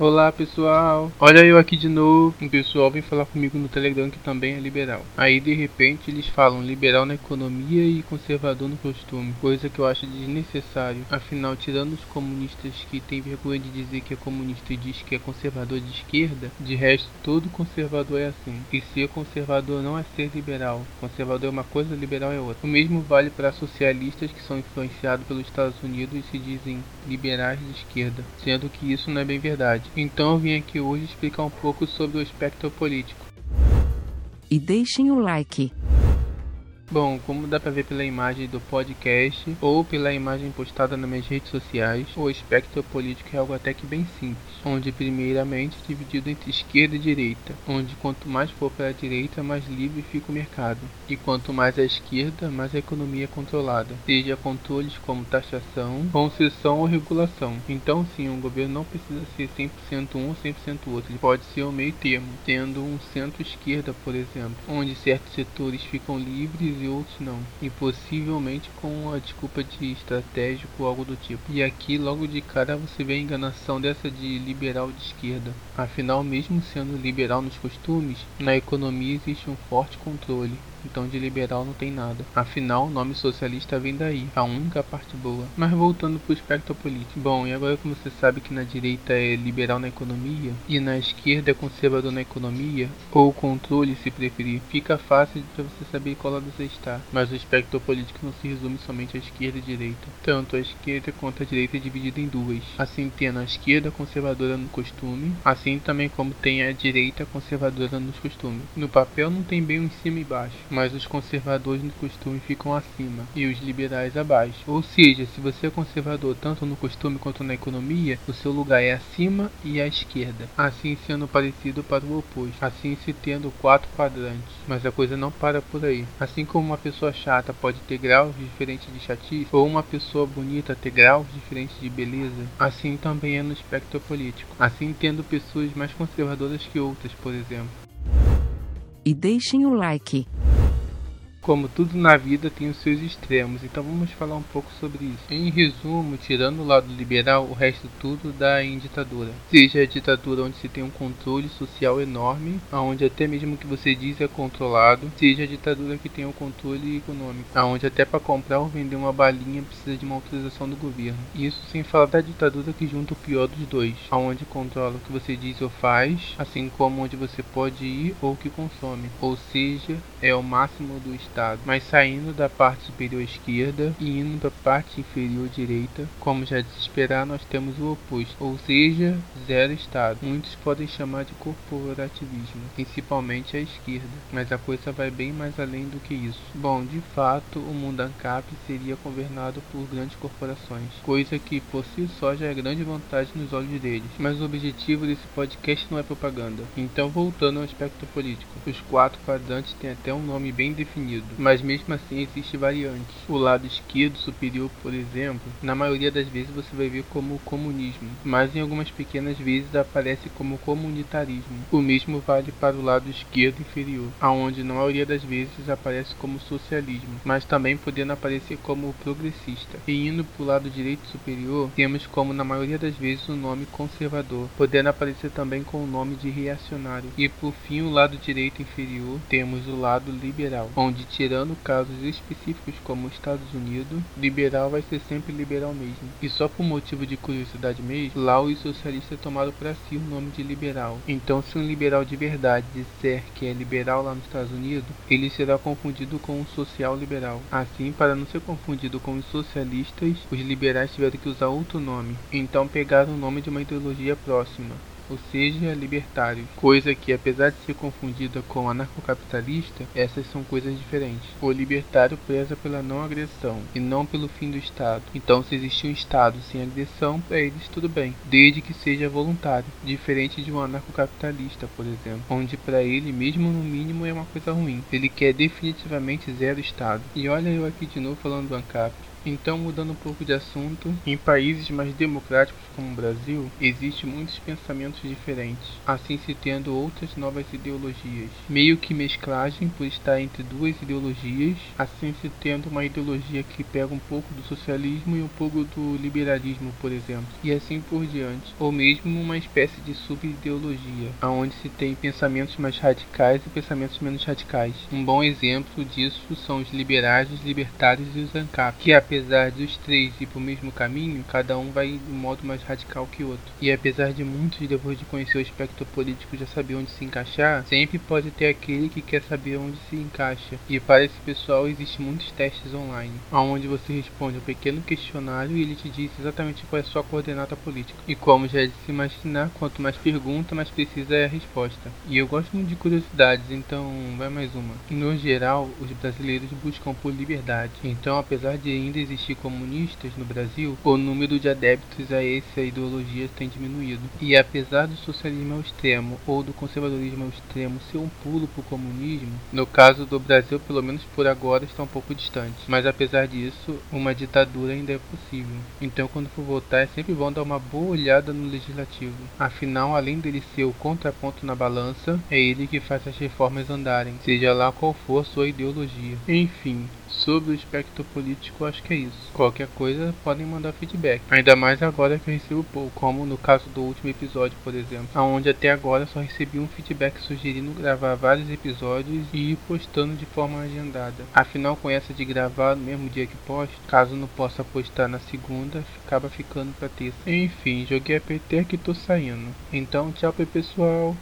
Olá pessoal, olha eu aqui de novo. Um pessoal vem falar comigo no Telegram que também é liberal. Aí de repente eles falam liberal na economia e conservador no costume, coisa que eu acho desnecessário. Afinal, tirando os comunistas que têm vergonha de dizer que é comunista e diz que é conservador de esquerda, de resto todo conservador é assim. E ser conservador não é ser liberal. Conservador é uma coisa, liberal é outra. O mesmo vale para socialistas que são influenciados pelos Estados Unidos e se dizem liberais de esquerda, sendo que isso não é bem verdade. Então vim aqui hoje explicar um pouco sobre o espectro político. E deixem o like. Bom, como dá pra ver pela imagem do podcast ou pela imagem postada nas minhas redes sociais, o espectro político é algo até que bem simples, onde primeiramente é dividido entre esquerda e direita, onde quanto mais for para a direita, mais livre fica o mercado, e quanto mais à esquerda, mais a economia é controlada, seja controles como taxação, concessão ou regulação. Então sim, um governo não precisa ser 100% um ou 100% outro, ele pode ser o meio termo, tendo um centro-esquerda, por exemplo, onde certos setores ficam livres e outros não, e possivelmente com a desculpa de estratégico ou algo do tipo. E aqui logo de cara você vê a enganação dessa de liberal de esquerda. Afinal, mesmo sendo liberal nos costumes, na economia existe um forte controle então de liberal não tem nada. Afinal, o nome socialista vem daí, a única parte boa. Mas voltando para o espectro político. Bom, e agora como você sabe que na direita é liberal na economia e na esquerda é conservador na economia, ou controle se preferir, fica fácil para você saber qual lado você está. Mas o espectro político não se resume somente à esquerda e direita. Tanto a esquerda quanto a direita é dividida em duas. Assim tendo a esquerda conservadora no costume, assim também como tem a direita conservadora nos costumes. No papel não tem bem um cima e baixo mas os conservadores no costume ficam acima e os liberais abaixo. Ou seja, se você é conservador tanto no costume quanto na economia, o seu lugar é acima e à esquerda, assim sendo parecido para o oposto, assim se tendo quatro quadrantes. Mas a coisa não para por aí. Assim como uma pessoa chata pode ter graus diferentes de chatice, ou uma pessoa bonita ter graus diferentes de beleza, assim também é no espectro político. Assim tendo pessoas mais conservadoras que outras, por exemplo. E deixem o like. Como tudo na vida tem os seus extremos, então vamos falar um pouco sobre isso. Em resumo, tirando o lado liberal, o resto tudo dá em ditadura. Seja a ditadura onde se tem um controle social enorme, aonde até mesmo o que você diz é controlado, seja a ditadura que tem um controle econômico, aonde até para comprar ou vender uma balinha precisa de uma autorização do governo. Isso sem falar da ditadura que junta o pior dos dois, aonde controla o que você diz ou faz, assim como onde você pode ir ou o que consome. Ou seja, é o máximo do Estado, mas saindo da parte superior esquerda e indo para a parte inferior direita, como já de nós temos o oposto, ou seja, zero Estado. Muitos podem chamar de corporativismo, principalmente a esquerda, mas a coisa vai bem mais além do que isso. Bom, de fato, o mundo ANCAP seria governado por grandes corporações, coisa que por si só já é grande vantagem nos olhos deles, mas o objetivo desse podcast não é propaganda. Então, voltando ao aspecto político, os quatro quadrantes têm até um nome bem definido mas mesmo assim existe variantes. O lado esquerdo superior, por exemplo, na maioria das vezes você vai ver como comunismo, mas em algumas pequenas vezes aparece como comunitarismo. O mesmo vale para o lado esquerdo inferior, aonde na maioria das vezes aparece como socialismo, mas também podendo aparecer como progressista. E indo para o lado direito superior, temos como na maioria das vezes o nome conservador, podendo aparecer também com o nome de reacionário. E por fim, o lado direito inferior, temos o lado liberal, onde tirando casos específicos como os Estados Unidos, liberal vai ser sempre liberal mesmo. E só por motivo de curiosidade mesmo, lá os socialistas tomaram para si o nome de liberal. Então, se um liberal de verdade disser que é liberal lá nos Estados Unidos, ele será confundido com um social liberal. Assim, para não ser confundido com os socialistas, os liberais tiveram que usar outro nome. Então, pegaram o nome de uma ideologia próxima ou seja, libertário, coisa que, apesar de ser confundida com anarcocapitalista, essas são coisas diferentes. O libertário preza pela não agressão e não pelo fim do Estado. Então, se existir um Estado sem agressão, para eles tudo bem, desde que seja voluntário, diferente de um anarcocapitalista, por exemplo, onde para ele, mesmo no mínimo, é uma coisa ruim. Ele quer definitivamente zero Estado. E olha eu aqui de novo falando do ANCAP. Então, mudando um pouco de assunto, em países mais democráticos como o Brasil, existem muitos pensamentos diferentes, assim se tendo outras novas ideologias. Meio que mesclagem por estar entre duas ideologias, assim se tendo uma ideologia que pega um pouco do socialismo e um pouco do liberalismo, por exemplo, e assim por diante, ou mesmo uma espécie de subideologia, onde se tem pensamentos mais radicais e pensamentos menos radicais. Um bom exemplo disso são os liberais, os libertários e os ANCAP, que apesar dos três ir para o mesmo caminho, cada um vai de um modo mais radical que o outro. E apesar de muitos, depois de conhecer o espectro político, já saber onde se encaixar, sempre pode ter aquele que quer saber onde se encaixa. E para esse pessoal existem muitos testes online, onde você responde um pequeno questionário e ele te diz exatamente qual é a sua coordenada política. E como já é de se imaginar, quanto mais pergunta, mais precisa é a resposta. E eu gosto muito de curiosidades, então vai mais uma. No geral, os brasileiros buscam por liberdade. Então, apesar de ainda existir comunistas no Brasil, o número de adeptos a essa ideologia tem diminuído. E apesar do socialismo ao extremo ou do conservadorismo ao extremo ser um pulo para o comunismo, no caso do Brasil, pelo menos por agora, está um pouco distante. Mas apesar disso, uma ditadura ainda é possível. Então, quando for votar, é sempre bom dar uma boa olhada no legislativo. Afinal, além dele ser o contraponto na balança, é ele que faz as reformas andarem, seja lá qual for sua ideologia. Enfim, Sobre o espectro político, acho que é isso. Qualquer coisa, podem mandar feedback. Ainda mais agora que eu recebo pouco, como no caso do último episódio, por exemplo, onde até agora só recebi um feedback sugerindo gravar vários episódios e ir postando de forma agendada. Afinal, com essa de gravar no mesmo dia que posto, caso não possa postar na segunda, acaba ficando pra terça. Enfim, joguei a PT que tô saindo. Então, tchau pessoal.